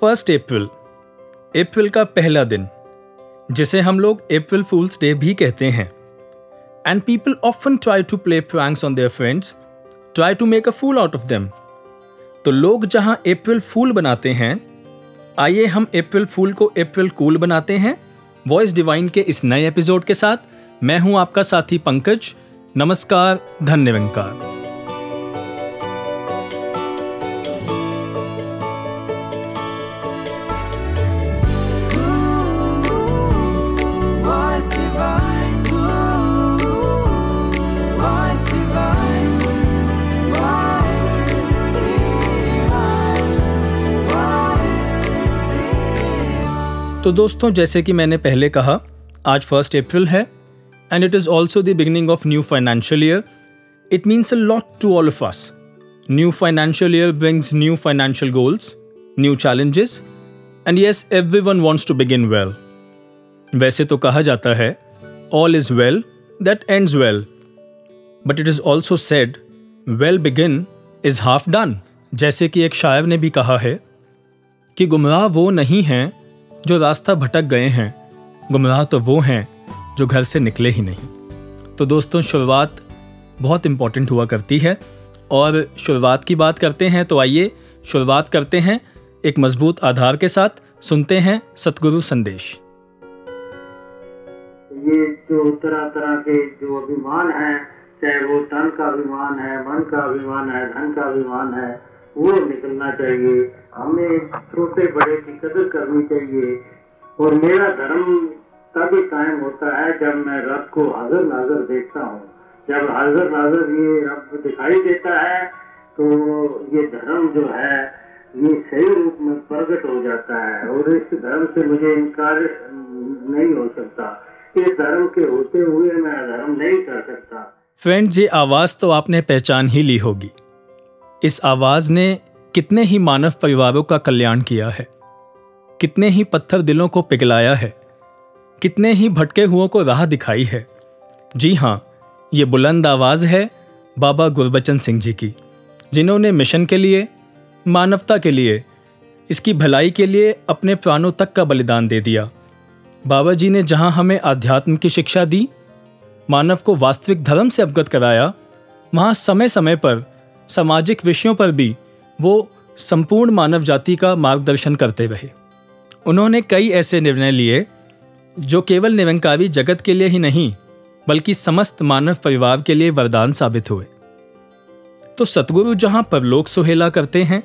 First अप्रैल अप्रैल का पहला दिन, जिसे हम लोग अप्रैल फूल्स डे भी कहते हैं। And people often try to play pranks on their friends try to make a fool out of them तो लोग जहाँ अप्रैल फूल बनाते हैं, आइए हम अप्रैल फूल को अप्रैल कूल बनाते हैं। वॉइस डिवाइन के इस नए एपिसोड के साथ, मैं हूँ आपका साथी पंकज। नमस्कार धन्यवाद तो दोस्तों, जैसे कि मैंने पहले कहा, आज फ़र्स्ट अप्रैल है and it is also the beginning of new financial year it means a lot to all of us new financial year brings new financial goals new challenges and yes every one wants to begin well वैसे तो कहा जाता है all is well that ends well but it is also said well begin is half done जैसे कि एक शायर ने भी कहा है कि गुमराह वो नहीं हैं जो रास्ता भटक गए हैं, गुमराह तो वो हैं जो घर से निकले ही नहीं। तो दोस्तों, शुरुआत बहुत इंपॉर्टेंट हुआ करती है। और शुरुआत की बात करते हैं तो आइए शुरुआत करते हैं एक मज़बूत आधार के साथ। सुनते हैं सतगुरु संदेश। ये जो तरह तरह के जो अभिमान है, चाहे वो तन का अभिमान है, मन का अभिमान है, धन का अभिमान है, वो निकलना चाहिए। हमें छोटे बड़े की कदर करनी चाहिए। और मेरा धर्म तभी कायम होता है जब मैं रब को हाजिर नाजर देखता हूँ। जब हाजिर नाजर ये रब दिखाई देता है तो ये धर्म जो है, ये सही रूप में प्रकट हो जाता है। और इस धर्म से मुझे इनकार नहीं हो सकता। इस धर्म के होते हुए मैं धर्म नहीं कर सकता। फ्रेंड्स ये आवाज़ तो आपने पहचान ही ली होगी। इस आवाज़ ने कितने ही मानव परिवारों का कल्याण किया है, कितने ही पत्थर दिलों को पिघलाया है, कितने ही भटके हुओं को राह दिखाई है। जी हाँ ये बुलंद आवाज़ है बाबा गुरबचन सिंह जी की, जिन्होंने मिशन के लिए, मानवता के लिए, इसकी भलाई के लिए अपने प्राणों तक का बलिदान दे दिया। बाबा जी ने जहाँ हमें अध्यात्म की शिक्षा दी, मानव को वास्तविक धर्म से अवगत कराया, वहाँ समय समय पर सामाजिक विषयों पर भी वो संपूर्ण मानव जाति का मार्गदर्शन करते रहे। उन्होंने कई ऐसे निर्णय लिए, जो केवल निरंकारी जगत के लिए ही नहीं, बल्कि समस्त मानव परिवार के लिए वरदान साबित हुए। तो सतगुरु जहाँ परलोक सुहेला करते हैं,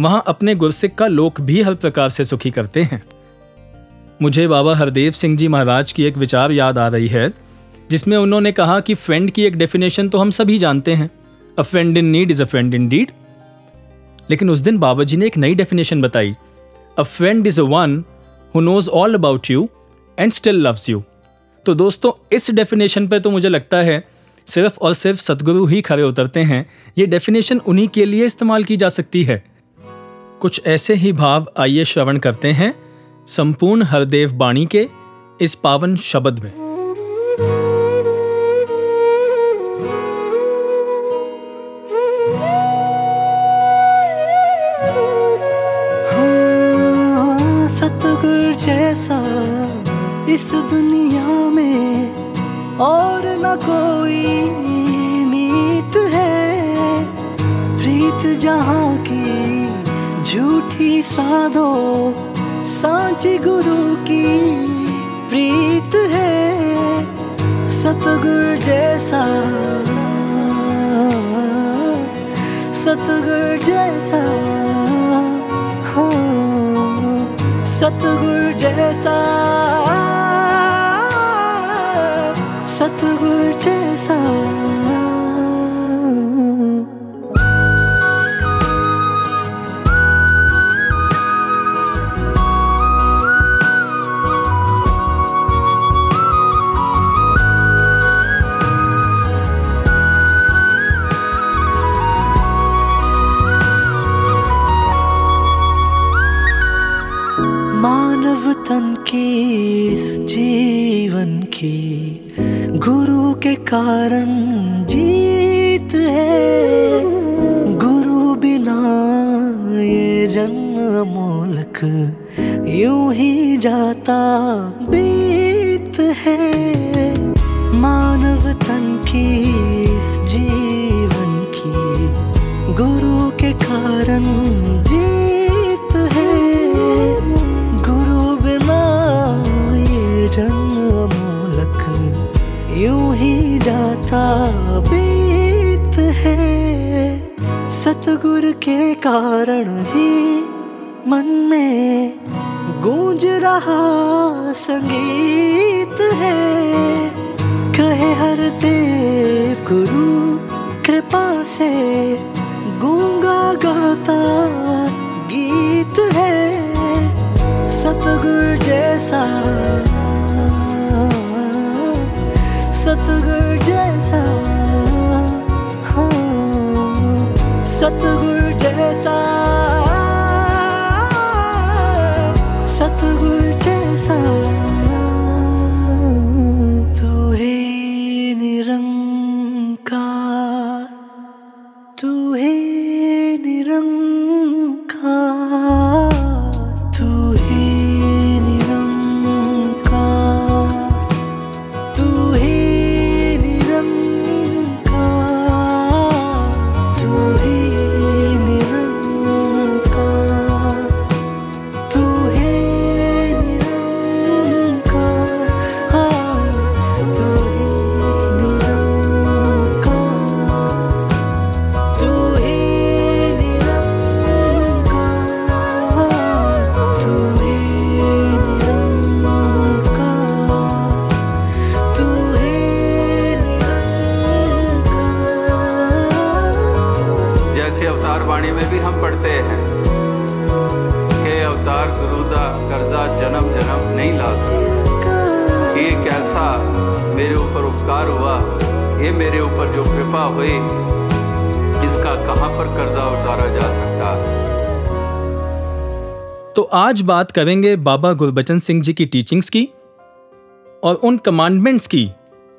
वहाँ अपने गुरसिक का लोक भी हर प्रकार से सुखी करते हैं। मुझे बाबा हरदेव सिंह जी महाराज की एक विचार याद आ रही है, जिसमें उन्होंने कहा कि फ्रेंड की एक डेफिनेशन तो हम सभी जानते हैं। A friend in need is a friend in deed लेकिन उस दिन बाबा जी ने एक नई डेफिनेशन बताई। A friend is a one who knows all about you and still loves you तो दोस्तों, इस डेफिनेशन पे तो मुझे लगता है सिर्फ़ और सिर्फ़ सदगुरु ही खड़े उतरते हैं। ये डेफिनेशन उन्हीं के लिए इस्तेमाल की जा सकती है। कुछ ऐसे ही भाव आइए श्रवण करते हैं। संपूर्ण हरदेव बाणी के इस पावन शब्द में। जैसा इस दुनिया में और न कोई मीत है। प्रीत जहाँ की झूठी साधो, सांची गुरु की प्रीत है। सतगुर जैसा सतगुर जैसा सतगुर जैसा सतगुर जैसा। कारण जीत है। गुरु बिना ये जन्म अमोल यूँ ही जाता बीत है। मानव तन की इस जीवन की गुरु के कारण जाता बीत है। सतगुरु के कारण ही मन में गूंज रहा संगीत है। कहे हर देव गुरु कृपा से गूँगा गाता गीत है। सतगुर जैसा सतगुरु जैसा हाँ सतगुरु जैसा सतगुर जैसा। तो आज बात करेंगे बाबा गुरबचन सिंह जी की टीचिंग्स की और उन कमांडमेंट्स की।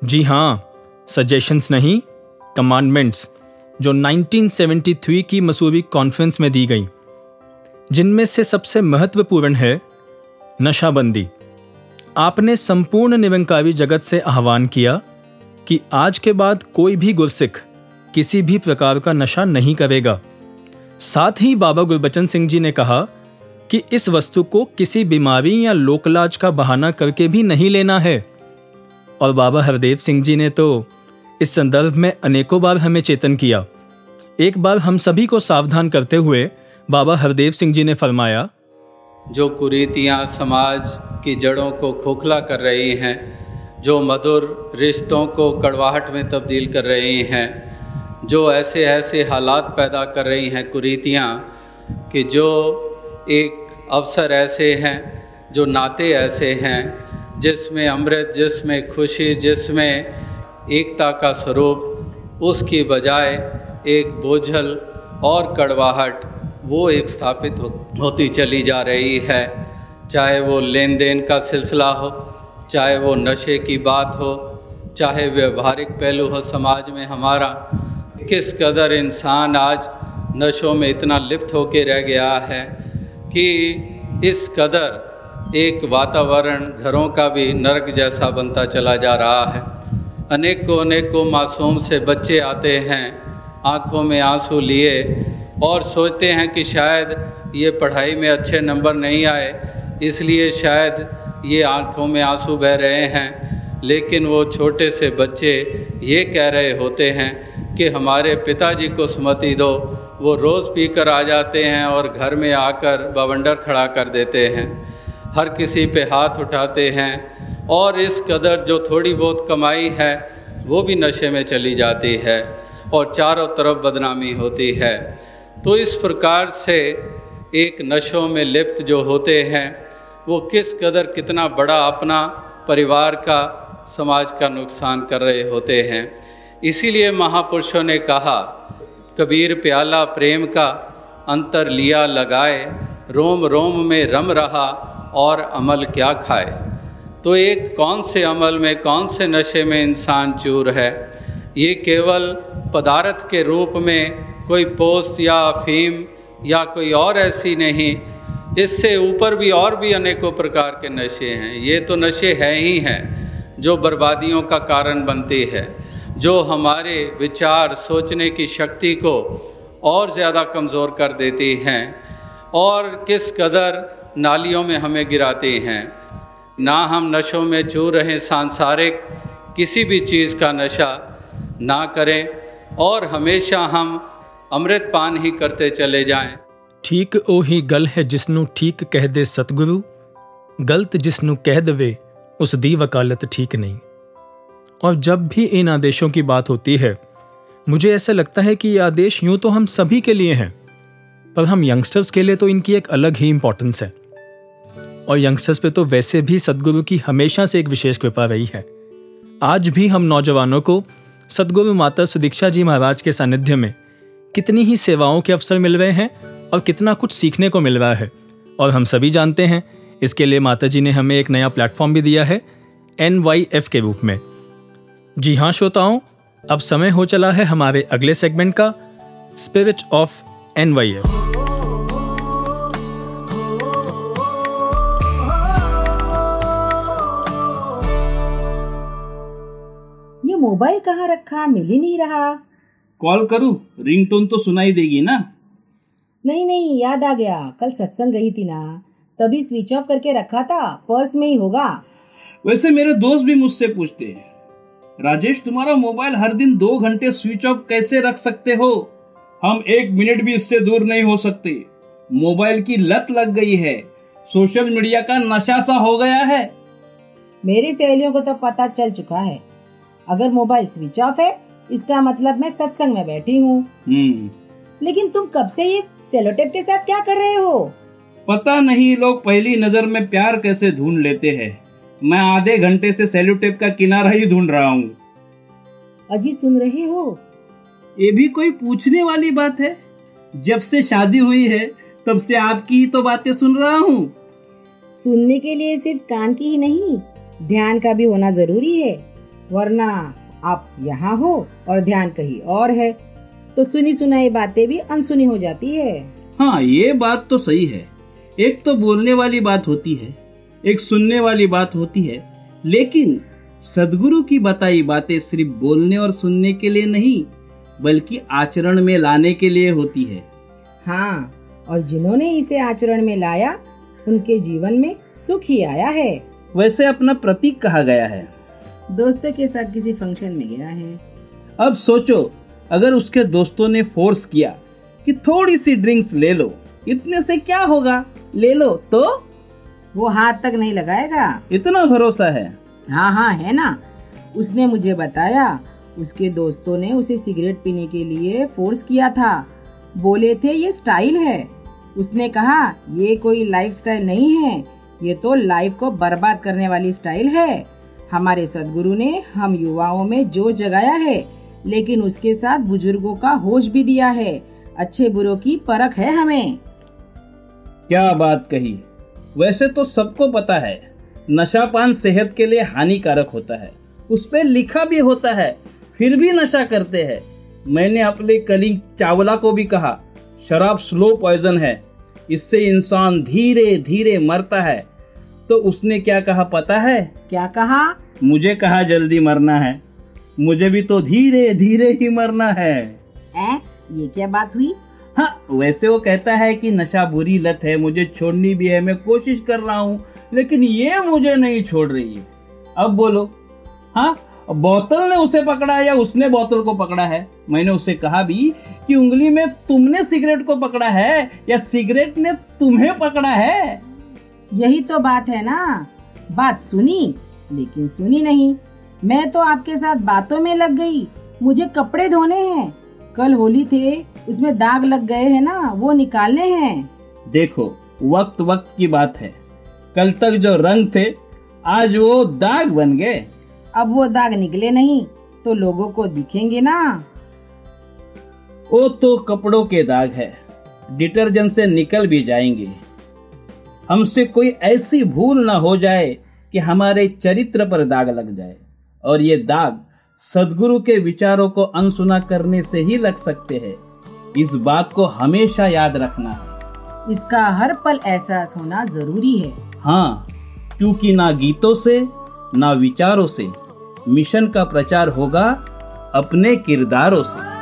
जी हाँ सजेशंस नहीं कमांडमेंट्स जो 1973 की मसूरी कॉन्फ्रेंस में दी गई, जिनमें से सबसे महत्वपूर्ण है नशाबंदी। आपने संपूर्ण निरंकारी जगत से आह्वान किया कि आज के बाद कोई भी गुरसिख किसी भी प्रकार का नशा नहीं करेगा। साथ ही बाबा गुरबचन सिंह जी ने कहा कि इस वस्तु को किसी बीमारी या लोकलाज का बहाना करके भी नहीं लेना है। और बाबा हरदेव सिंह जी ने तो इस संदर्भ में अनेकों बार हमें चेतन किया। एक बार हम सभी को सावधान करते हुए बाबा हरदेव सिंह जी ने फरमाया, जो कुरीतियाँ समाज की जड़ों को खोखला कर रही हैं, जो मधुर रिश्तों को कड़वाहट में तब्दील कर रही हैं, जो ऐसे ऐसे हालात पैदा कर रही हैं कुरीतियाँ कि जो एक अवसर ऐसे हैं जो नाते ऐसे हैं जिसमें अमृत जिसमें खुशी जिसमें एकता का स्वरूप उसकी बजाय एक बोझल और कड़वाहट वो एक स्थापित हो, होती चली जा रही है। चाहे वो लेन देन का सिलसिला हो चाहे वो नशे की बात हो चाहे व्यवहारिक पहलू हो समाज में हमारा किस कदर इंसान आज नशों में इतना लिप्त होके रह गया है। कि इस कदर एक वातावरण घरों का भी नरक जैसा बनता चला जा रहा है। अनेकों अनेकों मासूम से बच्चे आते हैं, आँखों में आँसू लिए और सोचते हैं कि शायद ये पढ़ाई में अच्छे नंबर नहीं आए, इसलिए शायद ये आँखों में आँसू बह रहे हैं। लेकिन वो छोटे से बच्चे ये कह रहे होते हैं कि हमारे पिताजी को सुमति दो वो रोज़ पी कर आ जाते हैं और घर में आकर बवंडर खड़ा कर देते हैं। हर किसी पे हाथ उठाते हैं और इस कदर जो थोड़ी बहुत कमाई है, वो भी नशे में चली जाती है और चारों तरफ़ बदनामी होती है। तो इस प्रकार से एक नशों में लिप्त जो होते हैं, वो किस कदर कितना बड़ा अपना परिवार का, समाज का नुकसान कर रहे होते हैं। इसीलिए महापुरुषों ने कहा कबीर प्याला प्रेम का अंतर लिया लगाए, रोम रोम में रम रहा और अमल क्या खाए। तो एक कौन से अमल में, कौन से नशे में इंसान चूर है? ये केवल पदार्थ के रूप में कोई पोस्त या अफीम या कोई और ऐसी नहीं, इससे ऊपर भी और भी अनेकों प्रकार के नशे हैं। ये तो नशे हैं ही हैं, जो बर्बादियों का कारण बनते हैं। जो हमारे विचार सोचने की शक्ति को और ज़्यादा कमज़ोर कर देते हैं और किस कदर नालियों में हमें गिराते हैं ना हम नशों में चू रहें सांसारिक किसी भी चीज़ का नशा ना करें और हमेशा हम अमृत पान ही करते चले जाएं ਠੀਕ ਉਹੀ ਗੱਲ ਹੈ ਜਿਸ ਨੂੰ ਠੀਕ ਕਹਦੇ ਸਤਿਗੁਰੂ ਗਲਤ ਜਿਸ ਨੂੰ ਕਹਿ ਦਵੇ ਉਸ ਦੀ वकालत ठीक नहीं और जब भी इन आदेशों की बात होती है, मुझे ऐसा लगता है कि ये आदेश यूँ तो हम सभी के लिए हैं, पर हम यंगस्टर्स के लिए तो इनकी एक अलग ही इंपॉर्टेंस है। और यंगस्टर्स पे तो वैसे भी सदगुरु की हमेशा से एक विशेष कृपा रही है। आज भी हम नौजवानों को सदगुरु माता सुदीक्षा जी महाराज के सानिध्य में कितनी ही सेवाओं के अवसर मिल रहे हैं और कितना कुछ सीखने को मिल रहा है। और हम सभी जानते हैं, इसके लिए माता जी ने हमें एक नया प्लेटफॉर्म भी दिया है एन वाई एफ़ के रूप में। जी हाँ श्रोताओं अब समय हो चला है हमारे अगले सेगमेंट का spirit of N Y F ये मोबाइल कहाँ रखा? मिल ही नहीं रहा। कॉल करूँ? रिंगटोन तो सुनाई देगी ना? नहीं नहीं याद आ गया। कल सत्संग गई थी ना। तभी स्विच ऑफ़ करके रखा था पर्स में ही होगा। वैसे मेरे दोस्त भी मुझसे पूछते हैं। राजेश तुम्हारा मोबाइल हर दिन दो घंटे स्विच ऑफ़ कैसे रख सकते हो? हम एक मिनट भी इससे दूर नहीं हो सकते। मोबाइल की लत लग गई है। सोशल मीडिया का नशा सा हो गया है। मेरी सहेलियों को तो पता चल चुका है। अगर मोबाइल स्विच ऑफ़ है इसका मतलब मैं सत्संग में बैठी हूँ। हम्म। लेकिन तुम कब से ये सेलोटेप के साथ क्या कर रहे हो? पता नहीं लोग पहली नज़र में प्यार कैसे ढूंढ लेते हैं। मैं आधे घंटे से सेलोटेप का किनारा ही ढूंढ रहा हूँ। अजी सुन रहे हो? ये भी कोई पूछने वाली बात है? जब से शादी हुई है तब से आपकी ही तो बातें सुन रहा हूँ। सुनने के लिए सिर्फ़ कान की ही नहीं ध्यान का भी होना ज़रूरी है। वरना आप यहाँ हो और ध्यान कहीं और है तो सुनी सुनाई बातें भी अनसुनी हो जाती है। हाँ ये बात तो सही है। एक तो बोलने वाली बात होती है एक सुनने वाली बात होती है लेकिन सदगुरु की बताई बातें सिर्फ़ बोलने और सुनने के लिए नहीं बल्कि आचरण में लाने के लिए होती है। हाँ और जिन्होंने इसे आचरण में लाया उनके जीवन में सुख ही आया है। वैसे अपना प्रतीक कहा गया है। दोस्तों के साथ किसी फ़ंक्शन में गया है। अब सोचो अगर उसके दोस्तों ने फोर्स किया कि थोड़ी सी ड्रिंक्स ले लो इतने से क्या होगा? ले लो तो? वो हाथ तक नहीं लगाएगा। इतना भरोसा है? हाँ हाँ है ना। उसने मुझे बताया उसके दोस्तों ने उसे सिगरेट पीने के लिए फोर्स किया था। बोले थे ये स्टाइल है। उसने कहा ये कोई लाइफ स्टाइल नहीं है ये तो लाइफ को बर्बाद करने वाली स्टाइल है। हमारे सदगुरु ने हम युवाओं में जोश जगाया है लेकिन उसके साथ बुज़ुर्गों का होश भी दिया है। अच्छे बुरों की परख है हमें। क्या बात कही? वैसे तो सबको पता है नशापान सेहत के लिए हानिकारक होता है। उस पे लिखा भी होता है फिर भी नशा करते हैं। मैंने अपने कलीग चावला को भी कहा शराब स्लो पॉइजन है इससे इंसान धीरे धीरे मरता है। तो उसने क्या कहा पता है? क्या कहा? मुझे कहा जल्दी मरना है मुझे भी तो धीरे धीरे ही मरना है। ए, ये क्या बात हुई? हाँ वैसे वो कहता है कि नशा बुरी लत है, मुझे छोड़नी भी है, मैं कोशिश कर रहा हूँ, लेकिन ये मुझे नहीं छोड़ रही है। अब बोलो हाँ बोतल ने उसे पकड़ा या उसने बोतल को पकड़ा है? मैंने उससे कहा भी कि उंगली में तुमने सिगरेट को पकड़ा है या सिगरेट ने तुम्हें पकड़ा है? यही तो बात है ना। बात सुनी, लेकिन सुनी नहीं। मैं तो आपके साथ बातों में लग गई। मुझे कपड़े धोने हैं। कल होली थे उसमें दाग लग गए हैं ना वो निकालने हैं। देखो वक्त वक्त की बात है। कल तक जो रंग थे आज वो दाग बन गए। अब वो दाग निकले नहीं तो लोगों को दिखेंगे ना। वो तो कपड़ों के दाग है। डिटर्जेंट से निकल भी जाएँगे। हमसे कोई ऐसी भूल ना हो जाए कि हमारे चरित्र पर दाग लग जाए। और ये दाग सदगुरु के विचारों को अनसुना करने से ही लग सकते हैं। इस बात को हमेशा याद रखना है। इसका हर पल एहसास होना ज़रूरी है। हाँ क्योंकि ना गीतों से ना विचारों से मिशन का प्रचार होगा अपने किरदारों से।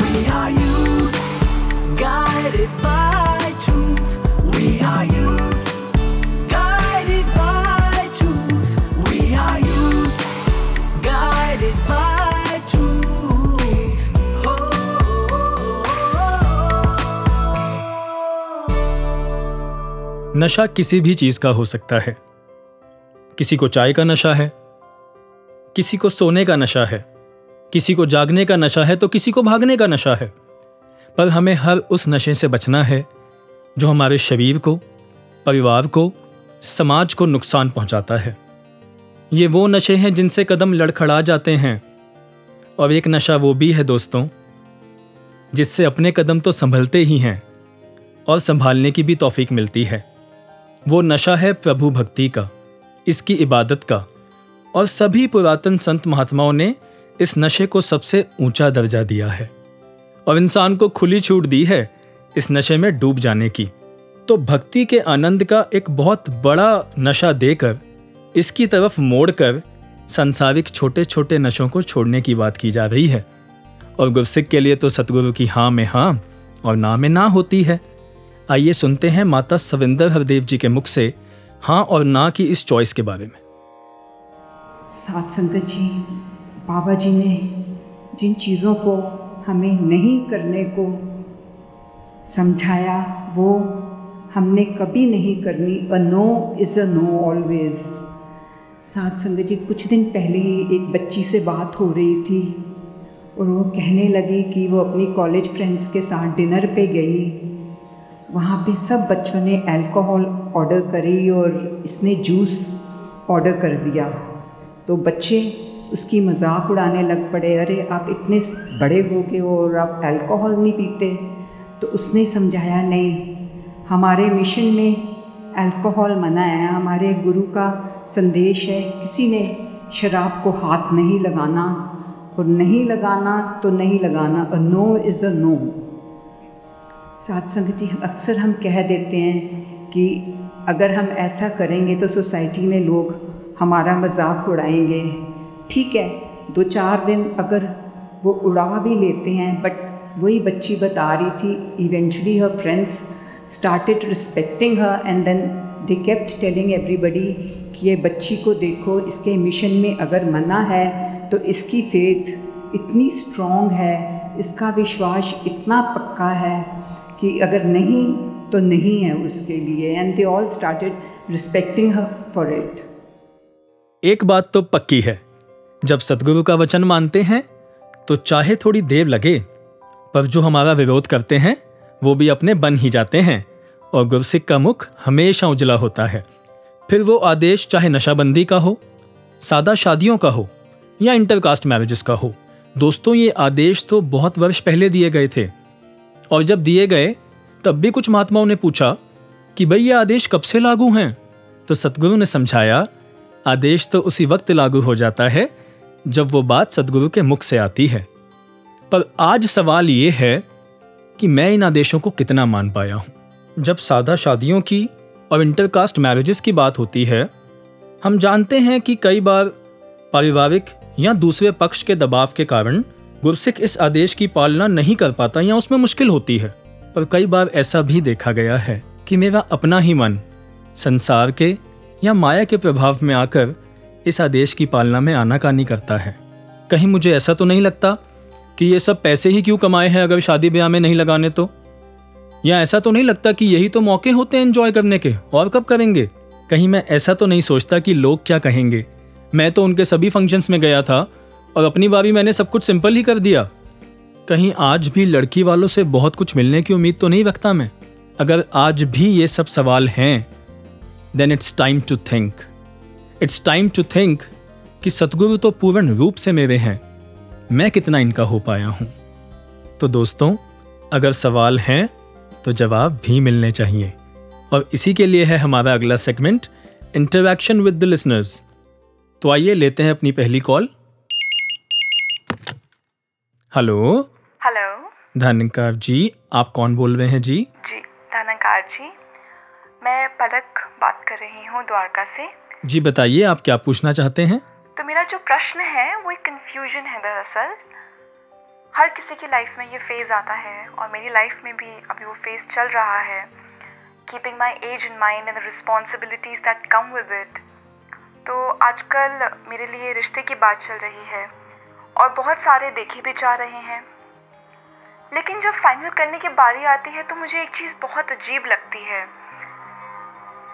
We are you, guided by नशा किसी भी चीज़ का हो सकता है। किसी को चाय का नशा है, किसी को सोने का नशा है, किसी को जागने का नशा है तो किसी को भागने का नशा है। पर हमें हर उस नशे से बचना है, जो हमारे शरीर को, परिवार को, समाज को नुकसान पहुंचाता है। ये वो नशे हैं जिनसे कदम लड़खड़ा जाते हैं। और एक नशा वो भी है दोस्तों, जिससे अपने कदम तो संभलते ही हैं और संभालने की भी तौफीक मिलती है। वो नशा है प्रभु भक्ति का, इसकी इबादत का। और सभी पुरातन संत महात्माओं ने इस नशे को सबसे ऊँचा दर्जा दिया है। और इंसान को खुली छूट दी है इस नशे में डूब जाने की। तो भक्ति के आनंद का एक बहुत बड़ा नशा देकर, इसकी तरफ़ मोड़कर संसारिक छोटे छोटे नशों को छोड़ने की बात की जा रही है। और गुरसिक के लिए तो सतगुरु की हाँ में हाँ और ना में ना होती है। आइए सुनते हैं माता सविंदर हरदेव जी के मुख से हाँ और ना की इस चॉइस के बारे में। सात संगत जी, बाबा जी ने जिन चीज़ों को हमें नहीं करने को समझाया, वो हमने कभी नहीं करनी। A no is a no always सात संगत जी, कुछ दिन पहले ही एक बच्ची से बात हो रही थी और वो कहने लगी कि वो अपनी कॉलेज फ्रेंड्स के साथ डिनर पे गई। वहाँ पे सब बच्चों ने अल्कोहल ऑर्डर करी और इसने जूस ऑर्डर कर दिया। तो बच्चे उसकी मज़ाक उड़ाने लग पड़े, अरे, आप इतने बड़े हो गए हो और आप अल्कोहल नहीं पीते। तो उसने समझाया, नहीं, हमारे मिशन में अल्कोहल मना है। हमारे गुरु का संदेश है, किसी ने शराब को हाथ नहीं लगाना और नहीं लगाना तो नहीं लगाना। A no is a no साथ जी अक्सर हम कह देते हैं कि अगर हम ऐसा करेंगे तो सोसाइटी में लोग हमारा मज़ाक उड़ाएँगे। ठीक है, दो चार दिन अगर वो उड़ा भी लेते हैं बट वही बच्ची बता रही थी eventually her friends started respecting her and then they kept telling everybody कि ये बच्ची को देखो, इसके मिशन में अगर मना है तो इसकी फेथ इतनी स्ट्रॉन्ग है, इसका विश्वास इतना पक्का है। कि अगर नहीं तो नहीं है उसके लिए। And they all started respecting her for it एक बात तो पक्की है। जब सतगुरु का वचन मानते हैं तो चाहे थोड़ी देर लगे, पर जो हमारा विरोध करते हैं, वो भी अपने बन ही जाते हैं, और गुरसिक का मुख हमेशा उजला होता है। फिर वो आदेश चाहे नशाबंदी का हो, सादा शादियों का हो, या इंटरकास्ट मैरिजेस का हो। दोस्तों, ये आदेश तो बहुत वर्ष पहले दिए गए थे। और जब दिए गए, तब भी कुछ महात्माओं ने पूछा कि, भाई, ये आदेश कब से लागू हैं? तो सतगुरु ने समझाया, आदेश तो उसी वक्त लागू हो जाता है, जब वो बात सदगुरु के मुख से आती है। पर आज सवाल ये है कि मैं इन आदेशों को कितना मान पाया हूँ। जब सादा शादियों की और इंटरकास्ट मैरिजेस की बात होती है, हम जानते हैं कि कई बार पारिवारिक या दूसरे पक्ष के दबाव के कारण गुरसिक इस आदेश की पालना नहीं कर पाता या उसमें मुश्किल होती है। पर कई बार ऐसा भी देखा गया है कि मेरा अपना ही मन संसार के या माया के प्रभाव में आकर इस आदेश की पालना में आनाकानी करता है। कहीं मुझे ऐसा तो नहीं लगता कि ये सब पैसे ही क्यों कमाए हैं अगर शादी ब्याह में नहीं लगाने तो? या ऐसा तो नहीं लगता कि यही तो मौके होते हैं एंजॉय करने के, और कब करेंगे? कहीं मैं ऐसा तो नहीं सोचता कि लोग क्या कहेंगे। मैं तो उनके सभी फ़ंक्शंस में गया था और अपनी बारी मैंने सब कुछ सिंपल ही कर दिया। कहीं आज भी लड़की वालों से बहुत कुछ मिलने की उम्मीद तो नहीं रखता मैं। अगर आज भी ये सब सवाल हैं then it's time to think it's time to think कि सतगुरु तो पूर्ण रूप से मेरे हैं। मैं कितना इनका हो पाया हूँ। तो दोस्तों, अगर सवाल हैं तो जवाब भी मिलने चाहिए। और इसी के लिए है हमारा अगला segment interaction with the listeners तो आइए लेते हैं अपनी पहली कॉल हेलो। हेलो। धनकार जी आप कौन बोल रहे हैं जी? जी धनकार जी। मैं पलक बात कर रही हूँ द्वारका से। जी बताइए आप क्या पूछना चाहते हैं? तो मेरा जो प्रश्न है वो एक कन्फ्यूज़न है दरअसल। हर किसी की लाइफ में ये फ़ेज़ आता है और मेरी लाइफ में भी अभी वो फ़ेज़ चल रहा है। Keeping my age in mind and responsibilities that come with it तो आजकल मेरे लिए रिश्ते की बात चल रही है। और बहुत सारे देखे भी जा रहे हैं। लेकिन जब फाइनल करने की बारी आती है तो मुझे एक चीज़ बहुत अजीब लगती है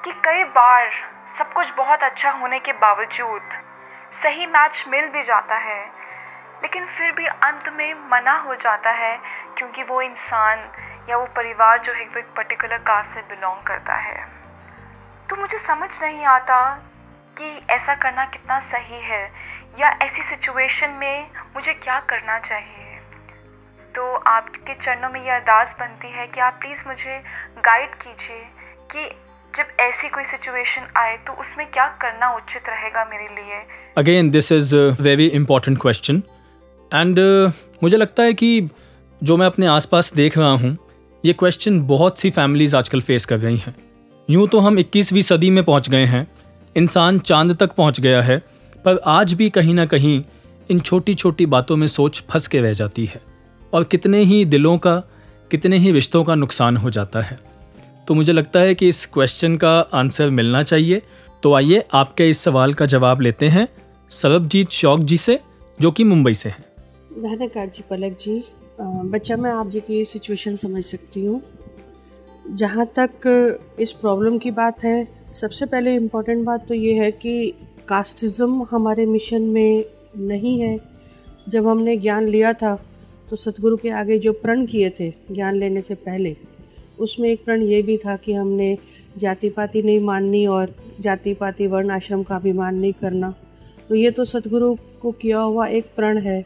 कि कई बार सब कुछ बहुत अच्छा होने के बावजूद सही मैच मिल भी जाता है, लेकिन फिर भी अंत में मना हो जाता है क्योंकि वो इंसान या वो परिवार जो है वो एक पर्टिकुलर कास्ट से बिलोंग करता है। तो मुझे समझ नहीं आता कि ऐसा करना कितना सही है या ऐसी सिचुएशन में मुझे क्या करना चाहिए? तो आपके चरणों में यह अरदास बनती है कि आप प्लीज़ मुझे गाइड कीजिए कि जब ऐसी कोई सिचुएशन आए तो उसमें क्या करना उचित रहेगा मेरे लिए? Again this is very important question and मुझे लगता है कि जो मैं अपने आसपास देख रहा हूँ, ये क्वेश्चन बहुत सी फैमिलीज़ आजकल फेस कर रही हैं। यूँ तो हम 21वीं सदी में पहुँच गए हैं। इंसान चाँद तक पहुँच गया है। पर आज भी कहीं ना कहीं इन छोटी छोटी बातों में सोच फंस के रह जाती है और कितने ही दिलों का, कितने ही रिश्तों का नुकसान हो जाता है। तो मुझे लगता है कि इस क्वेश्चन का आंसर मिलना चाहिए। तो आइए आपके इस सवाल का जवाब लेते हैं सरबजीत शौक जी से, जो कि मुंबई से हैं। धन्यकार जी, पलक जी बच्चा, मैं आप जी की सिचुएशन समझ सकती हूँ। जहाँ तक इस प्रॉब्लम की बात है, सबसे पहले इम्पोर्टेंट बात तो ये है कि कास्टिज़म हमारे मिशन में नहीं है। जब हमने ज्ञान लिया था तो सतगुरु के आगे जो प्रण किए थे, ज्ञान लेने से पहले, उसमें एक प्रण ये भी था कि हमने जाति पाति नहीं माननी और जाति पाति वर्ण आश्रम का अभिमान नहीं करना। तो ये तो सतगुरु को किया हुआ एक प्रण है,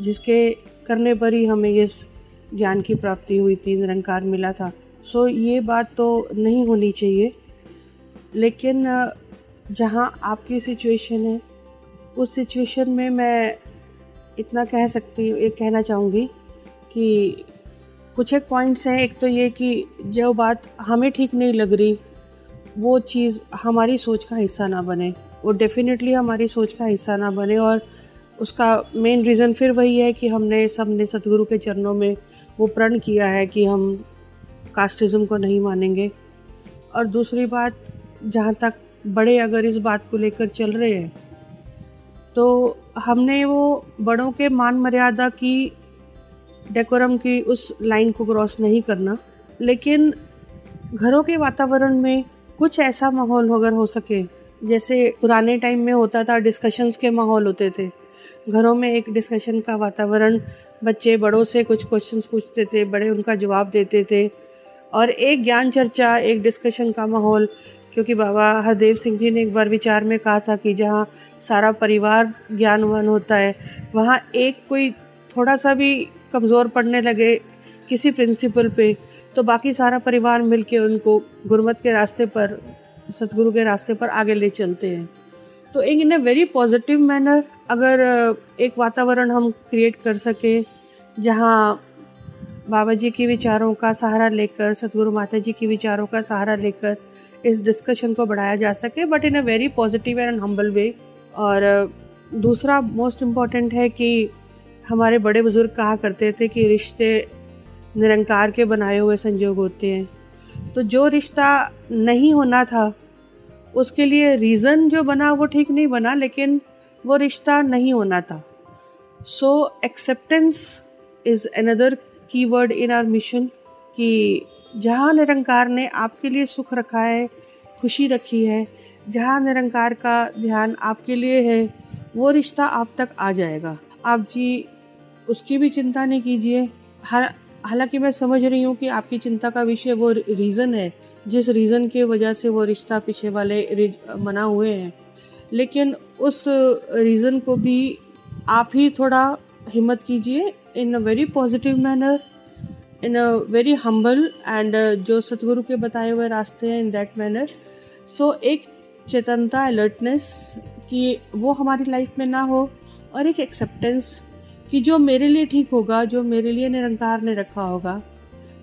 जिसके करने पर ही हमें इस ज्ञान की प्राप्ति हुई थी, निरंकार मिला था। सो ये बात तो नहीं होनी चाहिए। लेकिन जहाँ आपकी सिचुएशन है, उस सिचुएशन में मैं इतना कह सकती हूँ, एक कहना चाहूँगी कि कुछ एक पॉइंट्स हैं। एक तो ये कि जो बात हमें ठीक नहीं लग रही, वो चीज़ हमारी सोच का हिस्सा ना बने। वो डेफिनेटली हमारी सोच का हिस्सा ना बने और उसका मेन रीज़न फिर वही है कि हमने, सबने सतगुरु के चरणों में वो प्रण किया है कि हम कास्टिज़म को नहीं मानेंगे। और दूसरी बात, जहाँ तक बड़े अगर इस बात को लेकर चल रहे हैं तो हमने वो बड़ों के मान मर्यादा की डेकोरम की उस लाइन को क्रॉस नहीं करना। लेकिन घरों के वातावरण में कुछ ऐसा माहौल अगर हो सके, जैसे पुराने टाइम में होता था डिस्कशंस के माहौल होते थे। घरों में एक डिस्कशन का वातावरण, बच्चे बड़ों से कुछ क्वेश्चंस पूछते थे, बड़े उनका जवाब देते थे। और एक ज्ञान चर्चा, एक डिस्कशन का माहौल क्योंकि बाबा हरदेव सिंह जी ने एक बार विचार में कहा था कि जहाँ सारा परिवार ज्ञानवान होता है, वहाँ एक कोई थोड़ा सा भी कमज़ोर पड़ने लगे किसी प्रिंसिपल पे तो बाकी सारा परिवार मिलके उनको गुरमत के रास्ते पर, सतगुरु के रास्ते पर आगे ले चलते हैं। तो एक in a very positive manner अगर एक वातावरण हम क्रिएट कर सके, जहाँ बाबा जी के विचारों का सहारा लेकर, सतगुरु माता जी के विचारों का सहारा लेकर इस डिस्कशन को बढ़ाया जा सके but in a very positive and humble way और दूसरा मोस्ट इंपॉर्टेंट है कि हमारे बड़े बुज़ुर्ग कहा करते थे कि रिश्ते निरंकार के बनाए हुए संजोग होते हैं। तो जो रिश्ता नहीं होना था, उसके लिए रीज़न जो बना वो ठीक नहीं बना, लेकिन वो रिश्ता नहीं होना था। So acceptance is another keyword in our mission कि जहाँ निरंकार ने आपके लिए सुख रखा है, खुशी रखी है, जहाँ निरंकार का ध्यान आपके लिए है, वो रिश्ता आप तक आ जाएगा। आप जी, उसकी भी चिंता नहीं कीजिए। हाल- हालाँकि मैं समझ रही हूँ कि आपकी चिंता का विषय वो रीज़न है, जिस रीज़न की वजह से वो रिश्ता पीछे वाले मना हुए हैं। लेकिन उस रीज़न को भी आप ही थोड़ा हिम्मत कीजिए in a very positive manner in a very humble and जो सतगुरु के बताए हुए रास्ते हैं इन दैट मैनर सो एक चेतनता अलर्टनेस कि वो हमारी लाइफ में ना हो और एक एक्सेप्टेंस कि जो मेरे लिए ठीक होगा, जो मेरे लिए निरंकार ने रखा होगा,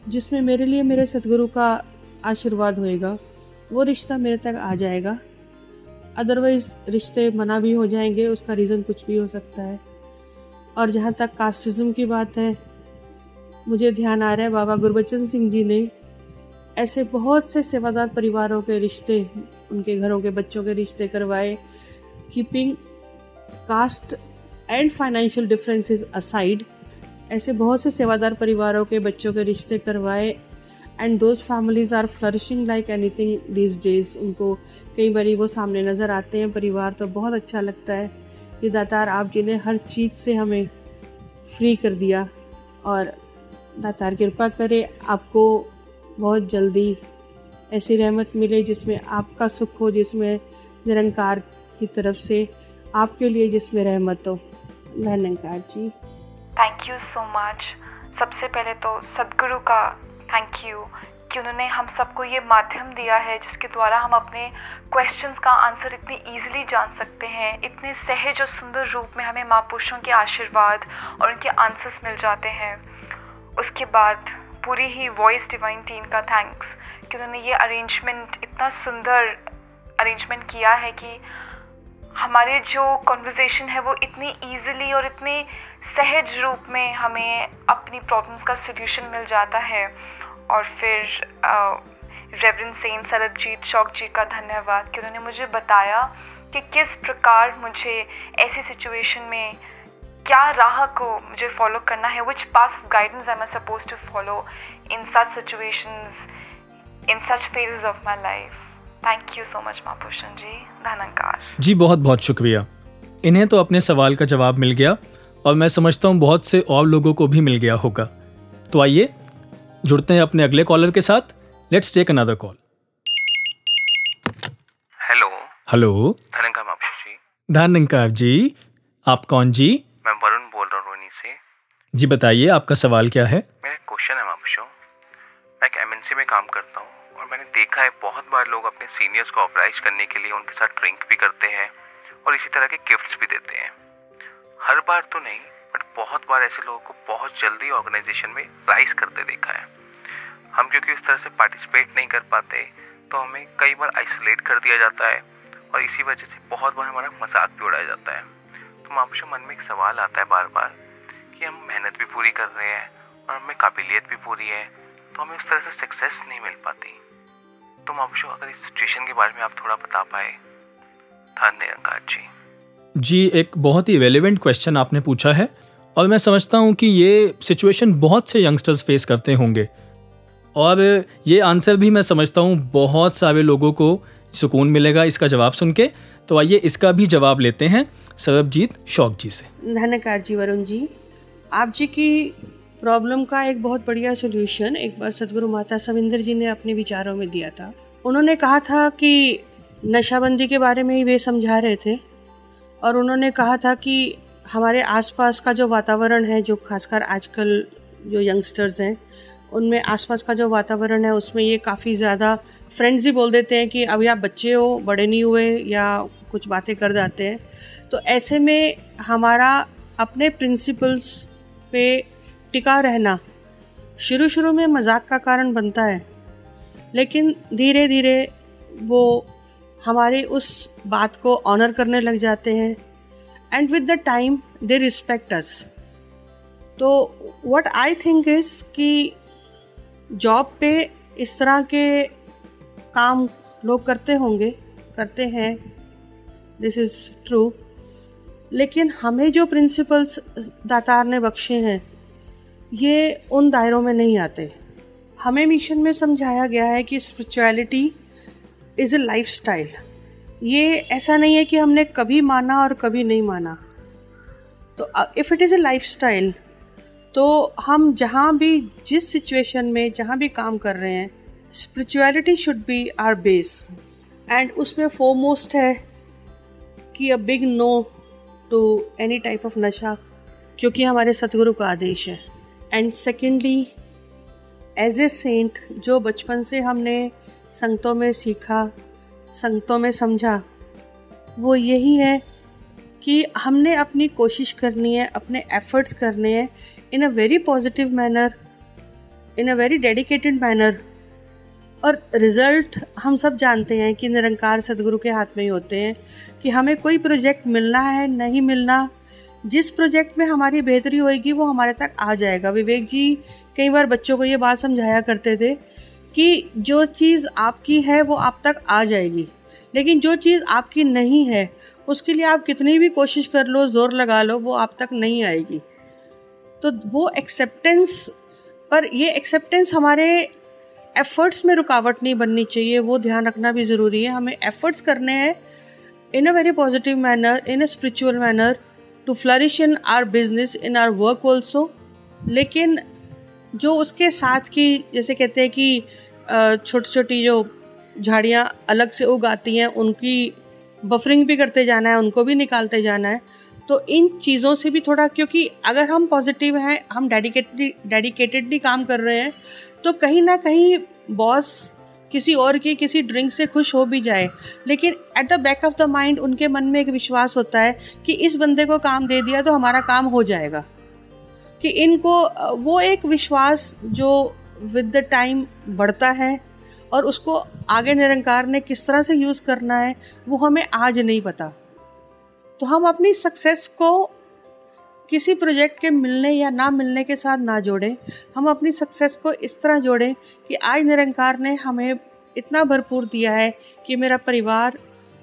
जिसमें मेरे लिए मेरे सतगुरु का आशीर्वाद होएगा, वो रिश्ता मेरे तक आ जाएगा. अदरवाइज़ रिश्ते मना भी हो जाएँगे, उसका रीज़न कुछ भी हो सकता है. और जहाँ तक कास्टिज्म की बात है मुझे ध्यान आ रहा है बाबा गुरबचन सिंह जी ने ऐसे बहुत से सेवादार परिवारों के रिश्ते, उनके घरों के बच्चों के रिश्ते करवाए keeping caste and financial differences aside ऐसे बहुत से सेवादार परिवारों के बच्चों के रिश्ते करवाए and those families are flourishing like anything this days उनको कई बार वो सामने नज़र आते हैं परिवार तो बहुत अच्छा लगता है कि दातार आप जी ने हर चीज़ से हमें फ्री कर दिया और दातार, कृपा करे आपको बहुत जल्दी ऐसी रहमत मिले जिसमें आपका सुख हो, जिसमें निरंकार की तरफ़ से आपके लिए जिसमें रहमत हो। Nirankar ji. Thank you so much सबसे पहले तो सदगुरु का थैंक यू कि उन्होंने हम सबको ये माध्यम दिया है जिसके द्वारा हम अपने क्वेश्चंस का आंसर इतनी इजीली जान सकते हैं, इतने सहज और सुंदर रूप में हमें महापुरुषों के आशीर्वाद और उनके आंसर्स मिल जाते हैं। उसके बाद पूरी ही वॉइस डिवाइन टीम का थैंक्स कि उन्होंने ये अरेंजमेंट इतना सुंदर अरेंजमेंट किया है कि हमारे जो कॉन्वर्जेसन है वो इतनी ईजिली और इतने सहज रूप में हमें अपनी प्रॉब्लम्स का सोल्यूशन मिल जाता है। और फिर रेवरेंड सेन सरबजीत शौक जी का धन्यवाद कि उन्होंने मुझे बताया कि किस प्रकार मुझे ऐसी सिचुएशन में क्या राह को मुझे फॉलो करना है? Which path of guidance I am suppose to follow in such situations in such phases of my life thank you so much Mahabhushan ji धनकार जी बहुत बहुत शुक्रिया। इन्हें तो अपने सवाल का जवाब मिल गया और मैं समझता हूँ बहुत से और लोगों को भी मिल गया होगा। तो आइए जुड़ते हैं अपने अगले कॉलर के साथ। Let's take another call hello hello धनंकार जी आप कौन जी मैं वरुण बोल रहा हूँ रोनी से जी, बताइए, आपका सवाल क्या है? मेरा क्वेश्चन है मापशु मैं एक एमएनसी में काम करता हूँ और मैंने देखा है बहुत बार लोग अपने सीनियर्स को ऑपराइज करने के लिए उनके साथ ड्रिंक भी करते हैं और इसी तरह के गिफ्ट्स भी देते हैं। हर बार तो नहीं बट बहुत बार ऐसे लोगों को बहुत जल्दी ऑर्गेनाइजेशन में राइज करते देखा है। हम क्योंकि उस तरह से पार्टिसिपेट नहीं कर पाते तो हमें कई बार आइसोलेट कर दिया जाता है और इसी वजह से बहुत बार हमारा मज़ाक भी उड़ाया जाता है। तो मापुशो मन में एक सवाल आता है बार बार कि हम मेहनत भी पूरी कर रहे हैं और हमें काबिलियत भी पूरी है तो हमें उस तरह से सक्सेस नहीं मिल पाती। तो मापुशो अगर इस सिचुएशन के बारे में आप थोड़ा बता पाए। धन निरंकार जी। जी एक बहुत ही रेलिवेंट क्वेश्चन आपने पूछा है और मैं समझता हूँ कि ये सिचुएशन बहुत से यंगस्टर्स फेस करते होंगे। और ये आंसर भी मैं समझता हूँ बहुत सारे लोगों को सुकून मिलेगा इसका जवाब सुन के। तो आइए इसका भी जवाब लेते हैं सरबजीत शौक जी से। धन्यकार जी वरुण जी। आप जी की प्रॉब्लम का एक बहुत बढ़िया सोल्यूशन एक बार सदगुरु माता सविंदर जी ने अपने विचारों में दिया था। उन्होंने कहा था कि नशाबंदी के बारे में ही वे समझा रहे थे और उन्होंने कहा था कि हमारे आसपास का जो वातावरण है, जो खासकर आजकल जो यंगस्टर्स हैं, उनमें आसपास का जो वातावरण है, उसमें ये काफ़ी ज़्यादा फ्रेंड्स ही बोल देते हैं कि अभी आप बच्चे हो, बड़े नहीं हुए या कुछ बातें कर जाते हैं। तो ऐसे में हमारा अपने प्रिंसिपल्स पे टिका रहना। शुरू शुरू में मज़ाक का कारण बनता है, लेकिन धीरे धीरे वो हमारे उस बात को ऑनर करने लग जाते हैं and with the time they respect us तो व्हाट आई थिंक इज़ कि जॉब पे इस तरह के काम लोग करते होंगे, करते हैं दिस इज़ ट्रू लेकिन हमें जो प्रिंसिपल्स दातार ने बख्शे हैं, ये उन दायरों में नहीं आते। हमें मिशन में समझाया गया है कि spirituality is a life style ये ऐसा नहीं है कि हमने कभी माना और कभी नहीं माना। तो if it is a lifestyle तो हम जहाँ भी, जिस सिचुएशन में जहाँ भी काम कर रहे हैं spirituality should be our base and उसमें फोरमोस्ट है कि a big no to any type of नशा क्योंकि हमारे सतगुरु का आदेश है and secondly as a saint जो बचपन से हमने संगतों में सीखा संगतों में समझा वो यही है कि हमने अपनी कोशिश करनी है अपने एफर्ट्स करने हैं in a very positive manner in a very dedicated manner और रिज़ल्ट हम सब जानते हैं कि निरंकार सदगुरु के हाथ में ही होते हैं कि हमें कोई प्रोजेक्ट मिलना है, नहीं मिलना, जिस प्रोजेक्ट में हमारी बेहतरी होएगी, वो हमारे तक आ जाएगा। विवेक जी कई बार बच्चों को ये बात समझाया करते थे कि जो चीज़ आपकी है, वो आप तक आ जाएगी। लेकिन जो चीज़ आपकी नहीं है, उसके लिए आप कितनी भी कोशिश कर लो, ज़ोर लगा लो, वो आप तक नहीं आएगी। तो वो एक्सेप्टेंस पर, ये एक्सेप्टेंस हमारे एफर्ट्स में रुकावट नहीं बननी चाहिए, वो ध्यान रखना भी ज़रूरी है। हमें एफर्ट्स करने हैं in a very positive manner in a spiritual manner to flourish in our business in our work also लेकिन जो उसके साथ की, जैसे कहते हैं कि छोटी छोटी जो झाड़ियाँ अलग से उगाती हैं, उनकी बफरिंग भी करते जाना है, उनको भी निकालते जाना है तो इन चीज़ों से भी थोड़ा, क्योंकि अगर हम पॉजिटिव हैं, हम डेडिकेटली डेडिकेटेडली काम कर रहे हैं तो कहीं ना कहीं बॉस किसी और की किसी ड्रिंक से खुश हो भी जाए। लेकिन at the back of the mind उनके मन में एक विश्वास होता है कि इस बंदे को काम दे दिया तो हमारा काम हो जाएगा। कि इनको, वो एक विश्वास जो विद द टाइम बढ़ता है और उसको आगे निरंकार ने किस तरह से यूज़ करना है, वो हमें आज नहीं पता। तो हम अपनी सक्सेस को किसी प्रोजेक्ट के मिलने या ना मिलने के साथ ना जोड़ें। हम अपनी सक्सेस को इस तरह जोड़ें कि आज निरंकार ने हमें इतना भरपूर दिया है कि मेरा परिवार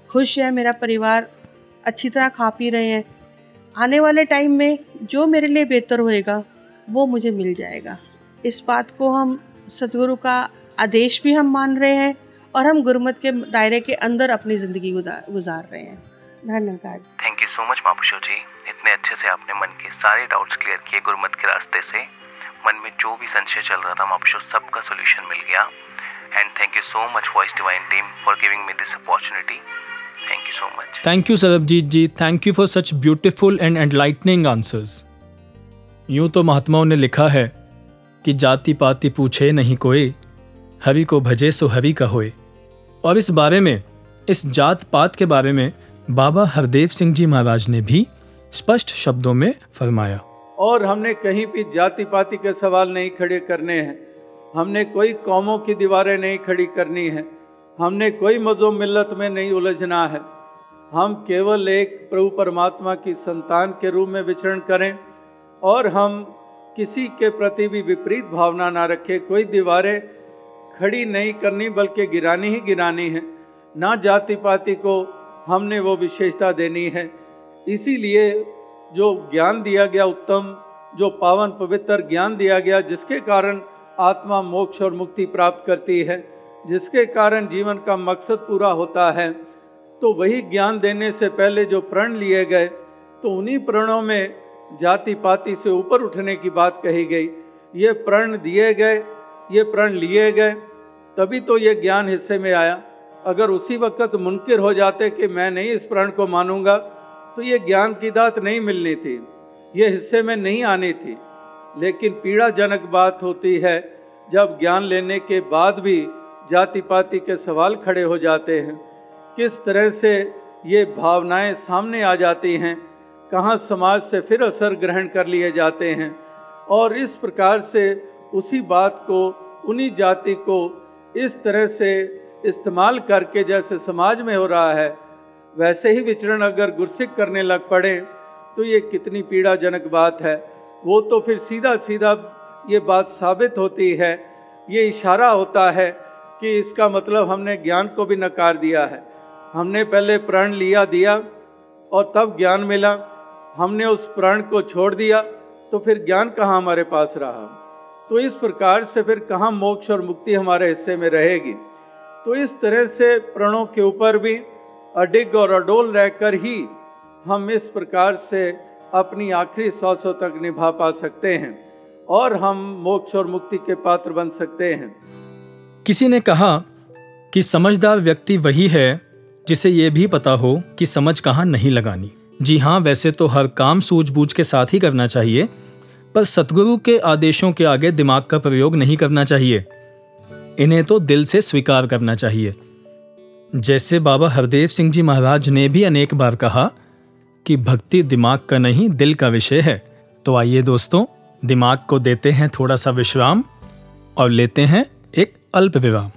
खुश है, मेरा परिवार अच्छी तरह खा पी रहे हैं। आने वाले टाइम में जो मेरे लिए बेहतर होएगा, वो मुझे मिल जाएगा। इस बात को हम सतगुरु का आदेश भी हम मान रहे हैं और हम गुरमत के दायरे के अंदर अपनी ज़िंदगी गुजार रहे हैं। धन्यवाद। थैंक यू सो मच मापुशो जी इतने अच्छे से आपने मन के सारे डाउट्स क्लियर किए गुरमत के रास्ते से। मन में जो भी संशय चल रहा था मापुशो सबका सोल्यूशन मिल गया। And thank you so much voice divine team for giving me this opportunity thank you so much thank you Sarabjit ji thank you for such beautiful and enlightening answers यूँ तो महात्माओं ने लिखा है कि जाति पाति पूछे नहीं कोई हरि को भजे सो हरि का होए। और इस बारे में, इस जात पात के बारे में बाबा हरदेव सिंह जी महाराज ने भी स्पष्ट शब्दों में फरमाया, और हमने कहीं भी जाति पाति के सवाल नहीं खड़े करने हैं। हमने कोई कौमों की दीवारें नहीं खड़ी करनी है। हमने कोई मज़ो मिल्लत में नहीं उलझना है। हम केवल एक प्रभु परमात्मा की संतान के रूप में विचरण करें और हम किसी के प्रति भी विपरीत भावना ना रखें। कोई दीवारें खड़ी नहीं करनी, बल्कि गिरानी ही गिरानी है। ना जाति पाति को हमने वो विशेषता देनी है। इसीलिए जो ज्ञान दिया गया, उत्तम जो पावन पवित्र ज्ञान दिया गया, जिसके कारण आत्मा मोक्ष और मुक्ति प्राप्त करती है, जिसके कारण जीवन का मकसद पूरा होता है तो वही ज्ञान देने से पहले जो प्रण लिए गए तो उन्हीं प्रणों में जाति पाति से ऊपर उठने की बात कही गई। ये प्रण दिए गए, ये प्रण लिए गए, तभी तो ये ज्ञान हिस्से में आया। अगर उसी वक्त मुनकर हो जाते कि मैं नहीं इस प्रण को मानूँगा तो ये ज्ञान की दात नहीं मिलनी थी। ये हिस्से में नहीं आनी थी। लेकिन पीड़ाजनक बात होती है, जब ज्ञान लेने के बाद भी जाति पाति के सवाल खड़े हो जाते हैं। किस तरह से ये भावनाएँ सामने आ जाती हैं, कहाँ समाज से फिर असर ग्रहण कर लिए जाते हैं, और इस प्रकार से उसी बात को, उन्हीं जाति को इस तरह से इस्तेमाल करके जैसे समाज में हो रहा है वैसे ही विचरण अगर गुरसिक करने लग पड़े तो ये कितनी पीड़ाजनक बात है। वो तो फिर सीधा सीधा ये बात साबित होती है, ये इशारा होता है कि इसका मतलब हमने ज्ञान को भी नकार दिया है। हमने पहले प्रण लिया, दिया और तब ज्ञान मिला। हमने उस प्रण को छोड़ दिया तो फिर ज्ञान कहाँ हमारे पास रहा? तो इस प्रकार से फिर कहाँ मोक्ष और मुक्ति हमारे हिस्से में रहेगी? तो इस तरह से प्रणों के ऊपर भी अडिग और अडोल रहकर ही हम इस प्रकार से अपनी आखिरी श्वासों तक निभा पा सकते हैं और हम मोक्ष और मुक्ति के पात्र बन सकते हैं। किसी ने कहा कि समझदार व्यक्ति वही है जिसे ये भी पता हो कि समझ कहाँ नहीं लगानी। जी हाँ वैसे तो हर काम सूझबूझ के साथ ही करना चाहिए, पर सतगुरु के आदेशों के आगे दिमाग का प्रयोग नहीं करना चाहिए। इन्हें तो दिल से स्वीकार करना चाहिए। जैसे बाबा हरदेव सिंह जी महाराज ने भी अनेक बार कहा कि भक्ति दिमाग का नहीं, दिल का विषय है। तो आइए दोस्तों, दिमाग को देते हैं थोड़ा सा विश्राम और लेते हैं एक अल्प विराम।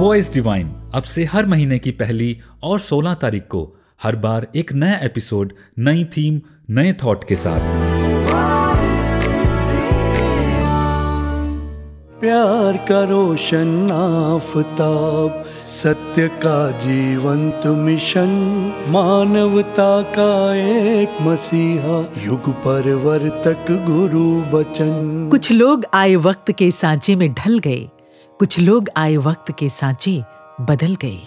वॉइस डिवाइन, अब से हर महीने की पहली और 16 तारीख को हर बार एक नया एपिसोड, नई थीम, नए थॉट के साथ। प्यार का रोशन आफताब सत्य का जीवंत मिशन, मानवता का एक मसीहा, युग परवर्तक गुरु बचन। कुछ लोग आए वक्त के सांचे में ढल गए, कुछ लोग आए वक्त के सांचे बदल गए।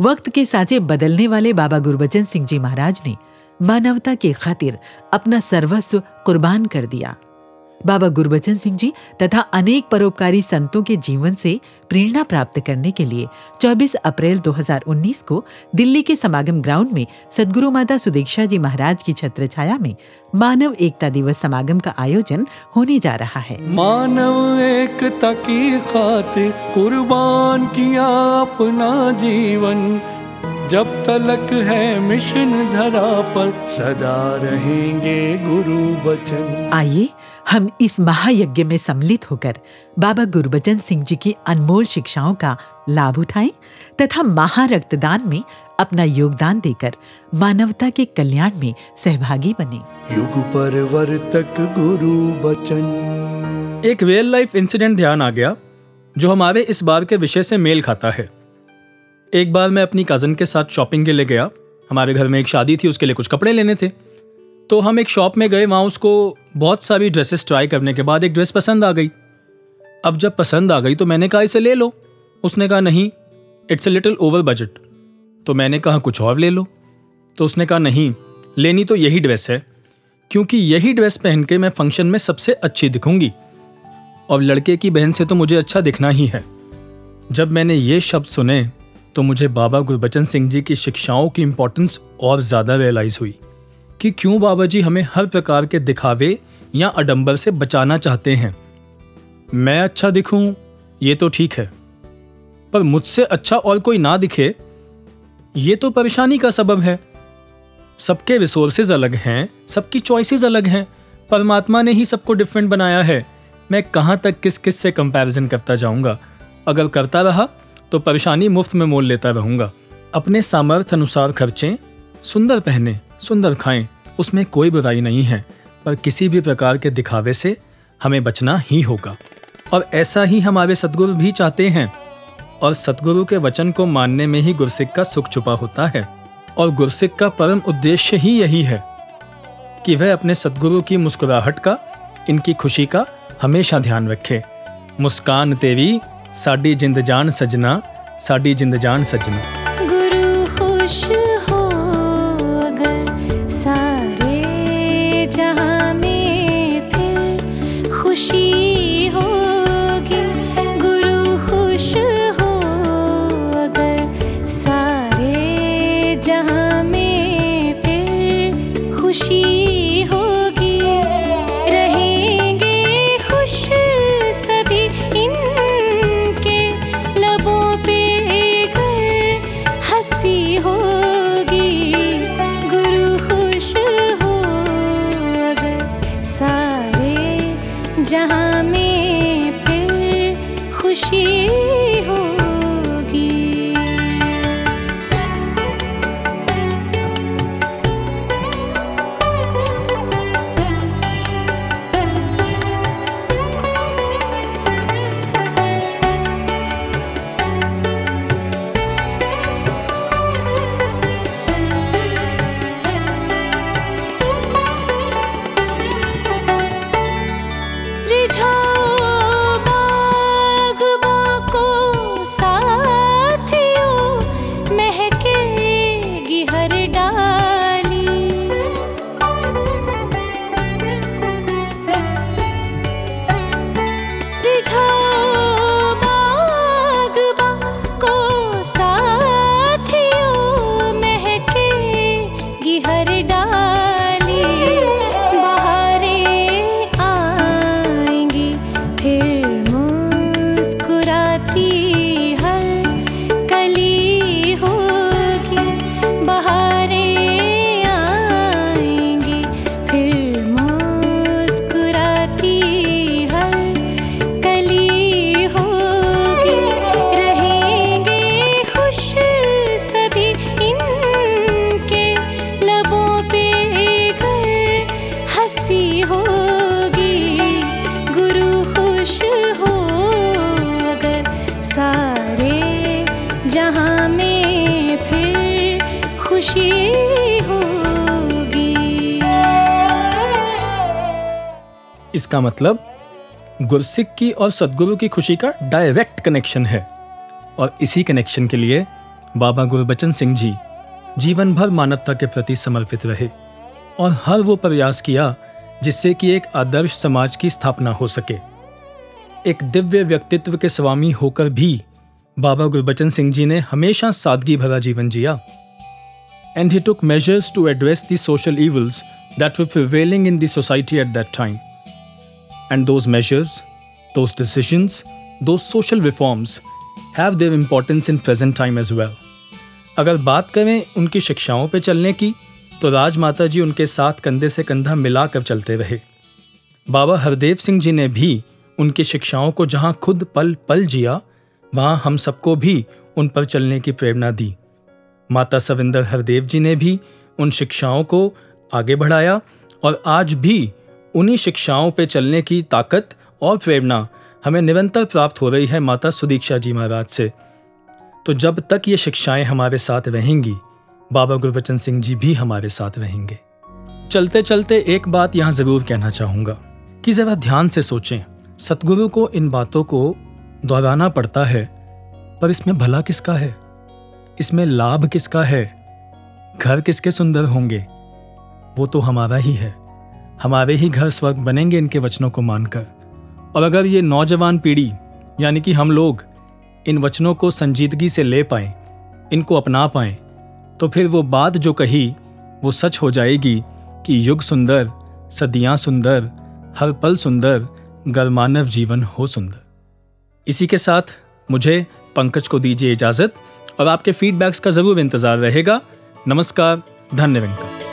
वक्त के सांचे बदलने वाले बाबा गुरबचन सिंह जी महाराज ने मानवता की खातिर अपना सर्वस्व कुर्बान कर दिया। बाबा गुरबचन सिंह जी तथा अनेक परोपकारी संतों के जीवन से प्रेरणा प्राप्त करने के लिए 24 अप्रैल 2019 को दिल्ली के समागम ग्राउंड में सदगुरु माता सुदीक्षा जी महाराज की छत्र छाया में मानव एकता दिवस समागम का आयोजन होने जा रहा है। मानव एकता की खातिर कुर्बान किया अपना जीवन। जब तलक है मिशन धरा पर सदा रहेंगे गुरु बचन। आइए हम इस महायज्ञ में सम्मिलित होकर बाबा गुरबचन सिंह जी की अनमोल शिक्षाओं का लाभ उठाएँ तथा महारक्तदान में अपना योगदान देकर मानवता के कल्याण में सहभागी बने। युग परवर्तक गुरु बचन एक रियल लाइफ इंसिडेंट ध्यान आ गया जो हमारे इस बार के विषय से मेल खाता है। एक बार मैं अपनी कज़न के साथ शॉपिंग के लिए गया। हमारे घर में एक शादी थी उसके लिए कुछ कपड़े लेने थे। तो हम एक शॉप में गए, वहाँ उसको बहुत सारी ड्रेसेस ट्राई करने के बाद एक ड्रेस पसंद आ गई। अब जब पसंद आ गई तो मैंने कहा, इसे ले लो। उसने कहा, नहीं it's a little over budget तो मैंने कहा, कुछ और ले लो। तो उसने कहा, नहीं, लेनी तो यही ड्रेस है, क्योंकि यही ड्रेस पहन के मैं फ़ंक्शन में सबसे अच्छी दिखूँगी। और लड़के की बहन से तो मुझे अच्छा दिखना ही है। जब मैंने ये शब्द सुने तो मुझे बाबा गुरबचन सिंह जी की शिक्षाओं की इम्पोर्टेंस और ज़्यादा रियलाइज़ हुई। कि क्यों बाबा जी हमें हर प्रकार के दिखावे या अडंबर से बचाना चाहते हैं? मैं अच्छा दिखूं, ये तो ठीक है। पर मुझसे अच्छा और कोई ना दिखे, ये तो परेशानी का सबब है। सबके रिसोर्सेज अलग हैं, सबकी चॉइसेस अलग हैं। परमात्मा ने ही सबको डिफरेंट बनाया है। मैं कहाँ तक किस किस से कंपैरिजन करता जाऊँगा? अगर करता रहा तो परेशानी मुफ़्त में मोल लेता रहूँगा। अपने सामर्थ्य अनुसार खर्चें सुंदर पहने, सुंदर खाएँ, उसमें कोई बुराई नहीं है, पर किसी भी प्रकार के दिखावे से हमें बचना ही होगा। और ऐसा ही हमारे सदगुरु भी चाहते हैं। और सतगुरु के वचन को मानने में ही गुरसिक का सुख छुपा होता है। और गुरसिक का परम उद्देश्य ही यही है कि वह अपने सदगुरु की मुस्कुराहट का, इनकी खुशी का हमेशा ध्यान रखे। मुस्कान तेरी, साडी जिंद जान सजना, साडी जिंद जान सजना। गुरु खुश फिर इसका मतलब गुरसिक की और सदगुरु की खुशी का डायरेक्ट कनेक्शन है। और इसी कनेक्शन के लिए बाबा गुरबचन सिंह जी जीवन भर मानवता के प्रति समर्पित रहे और हर वो प्रयास किया जिससे कि एक आदर्श समाज की स्थापना हो सके। एक दिव्य व्यक्तित्व के स्वामी होकर भी बाबा गुरबचन सिंह जी ने हमेशा सादगी भरा जीवन जिया। And he took measures to address the social evils that were prevailing in the society at that time and those measures those decisions those social reforms have their importance in present time as well अगर बात करें उनकी शिक्षाओं पर चलने की तो राजमाता जी उनके साथ कंधे से कंधा मिलाकर चलते रहे। बाबा हरदेव सिंह जी ने भी उनकी शिक्षाओं को जहाँ खुद पल पल जिया, वहाँ हम सबको भी उन पर चलने की प्रेरणा दी। माता सविंदर हरदेव जी ने भी उन शिक्षाओं को आगे बढ़ाया और आज भी उन्हीं शिक्षाओं पे चलने की ताकत और प्रेरणा हमें निरंतर प्राप्त हो रही है माता सुदीक्षा जी महाराज से। तो जब तक ये शिक्षाएँ हमारे साथ रहेंगी, बाबा गुरबचन सिंह जी भी हमारे साथ रहेंगे। चलते चलते एक बात यहाँ ज़रूर कहना चाहूँगा कि जरा ध्यान से सोचें। सतगुरु को इन बातों को दोहराना पड़ता है, पर इसमें भला किसका है? इसमें लाभ किसका है? घर किसके सुंदर होंगे? वो तो हमारा ही है। हमारे ही घर स्वर्ग बनेंगे इनके वचनों को मानकर। और अगर ये नौजवान पीढ़ी, यानी कि हम लोग, इन वचनों को संजीदगी से ले पाए, इनको अपना पाए तो फिर वो बात जो कही, वो सच हो जाएगी कि युग सुंदर, सदियाँ सुंदर, हर पल सुंदर गर्मानव जीवन हो सुंदर। इसी के साथ मुझे पंकज को दीजिए इजाज़त, और आपके फीडबैक्स का ज़रूर इंतज़ार रहेगा। नमस्कार, धन्य धन्यवाद